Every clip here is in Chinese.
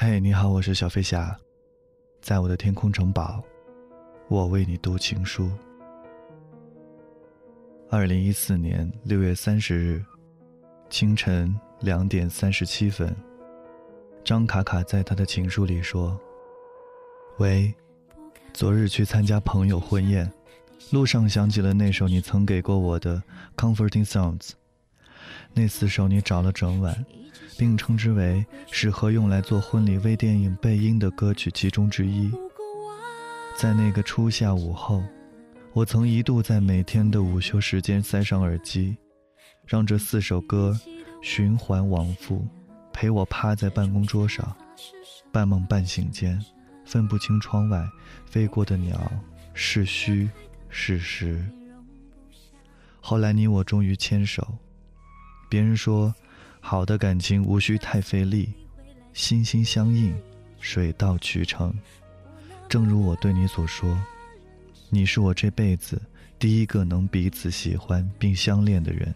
嘿，你好，我是小飞侠，在我的天空城堡，我为你读情书。二零一四年六月三十日清晨两点三十七分，张卡卡在他的情书里说：“喂，昨日去参加朋友婚宴，路上想起了那首你曾给过我的《Comforting Songs》，那四首你找了整晚。”并称之为适合用来做婚礼微电影背音的歌曲其中之一。在那个初夏午后，我曾一度在每天的午休时间塞上耳机，让这四首歌循环往复，陪我趴在办公桌上，半梦半醒间，分不清窗外飞过的鸟是虚是实。后来你我终于牵手，别人说。好的感情无需太费力，心心相印，水到渠成。正如我对你所说，你是我这辈子第一个能彼此喜欢并相恋的人。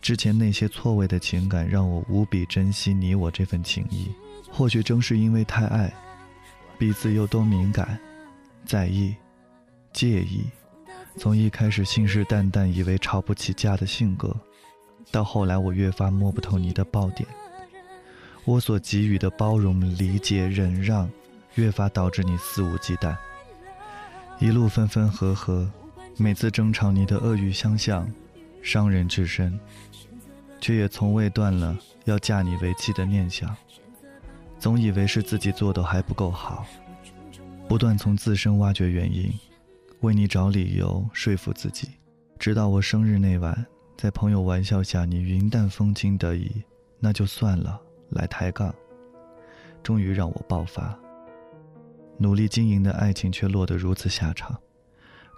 之前那些错位的情感让我无比珍惜你我这份情谊，或许正是因为太爱，彼此又都敏感、在意、介意，从一开始信誓旦旦以为吵不起架的性格。到后来，我越发摸不透你的爆点。我所给予的包容、理解、忍让，越发导致你肆无忌惮。一路分分合合，每次争吵，你的恶语相向，伤人至深，却也从未断了要嫁你为妻的念想。总以为是自己做的还不够好，不断从自身挖掘原因，为你找理由说服自己，直到我生日那晚。在朋友玩笑下，你云淡风轻得意，那就算了，来抬杠，终于让我爆发。努力经营的爱情却落得如此下场，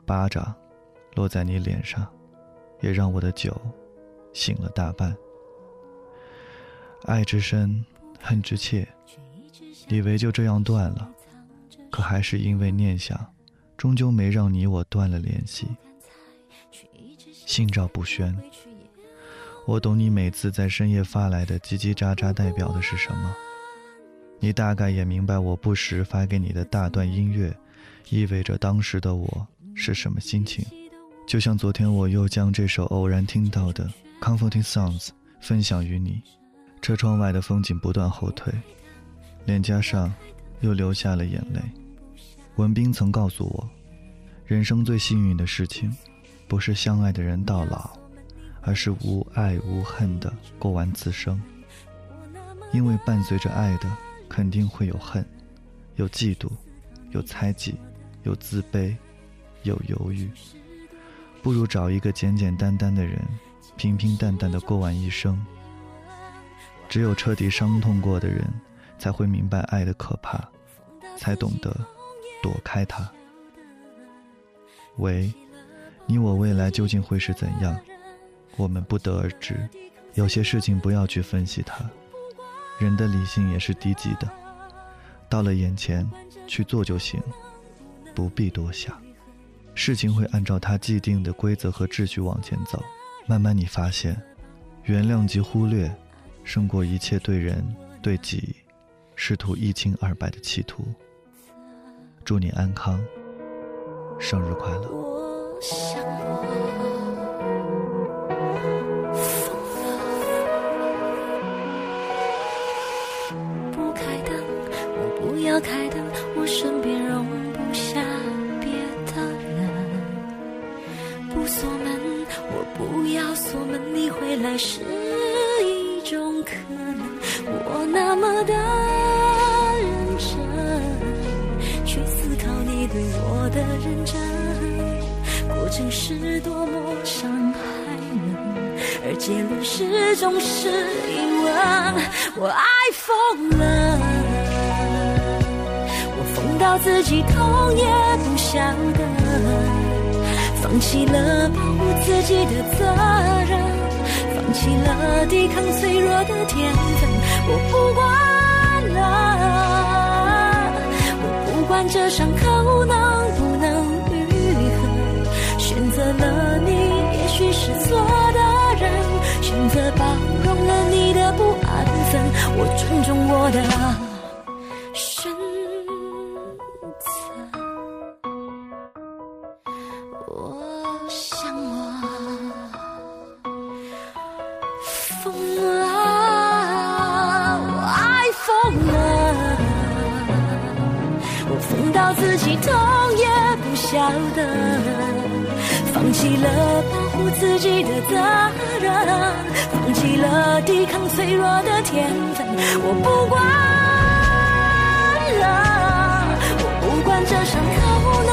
巴掌落在你脸上，也让我的酒醒了大半。爱之深，恨之切，以为就这样断了，可还是因为念想，终究没让你我断了联系。心照不宣。我懂你每次在深夜发来的叽叽喳喳代表的是什么，你大概也明白我不时发给你的大段音乐，意味着当时的我是什么心情。就像昨天我又将这首偶然听到的《Comforting Songs》分享于你，车窗外的风景不断后退，脸颊上又流下了眼泪。文斌曾告诉我，人生最幸运的事情。不是相爱的人到老，而是无爱无恨的过完此生。因为伴随着爱的，肯定会有恨，有嫉妒，有猜忌，有自卑，有犹豫。不如找一个简简单单的人，平平淡淡的过完一生。只有彻底伤痛过的人，才会明白爱的可怕，才懂得躲开它。喂。你我未来究竟会是怎样？我们不得而知。有些事情不要去分析它，人的理性也是低级的。到了眼前，去做就行，不必多想。事情会按照它既定的规则和秩序往前走。慢慢你发现，原谅及忽略，胜过一切对人对己试图一清二白的企图。祝你安康，生日快乐。对我的认真。过程是多么伤害人，而结论始终是疑问。我爱疯了，我疯到自己痛也不晓得，放弃了保护自己的责任，放弃了抵抗脆弱的天分。我不管了，看这伤口能不能愈合，选择了你也许是错的人，选择包容了你的不安分，我尊重我的。我想我疯了。自己痛也不晓得，放弃了保护自己的责任，放弃了抵抗脆弱的天分，我不管了，我不管这伤口能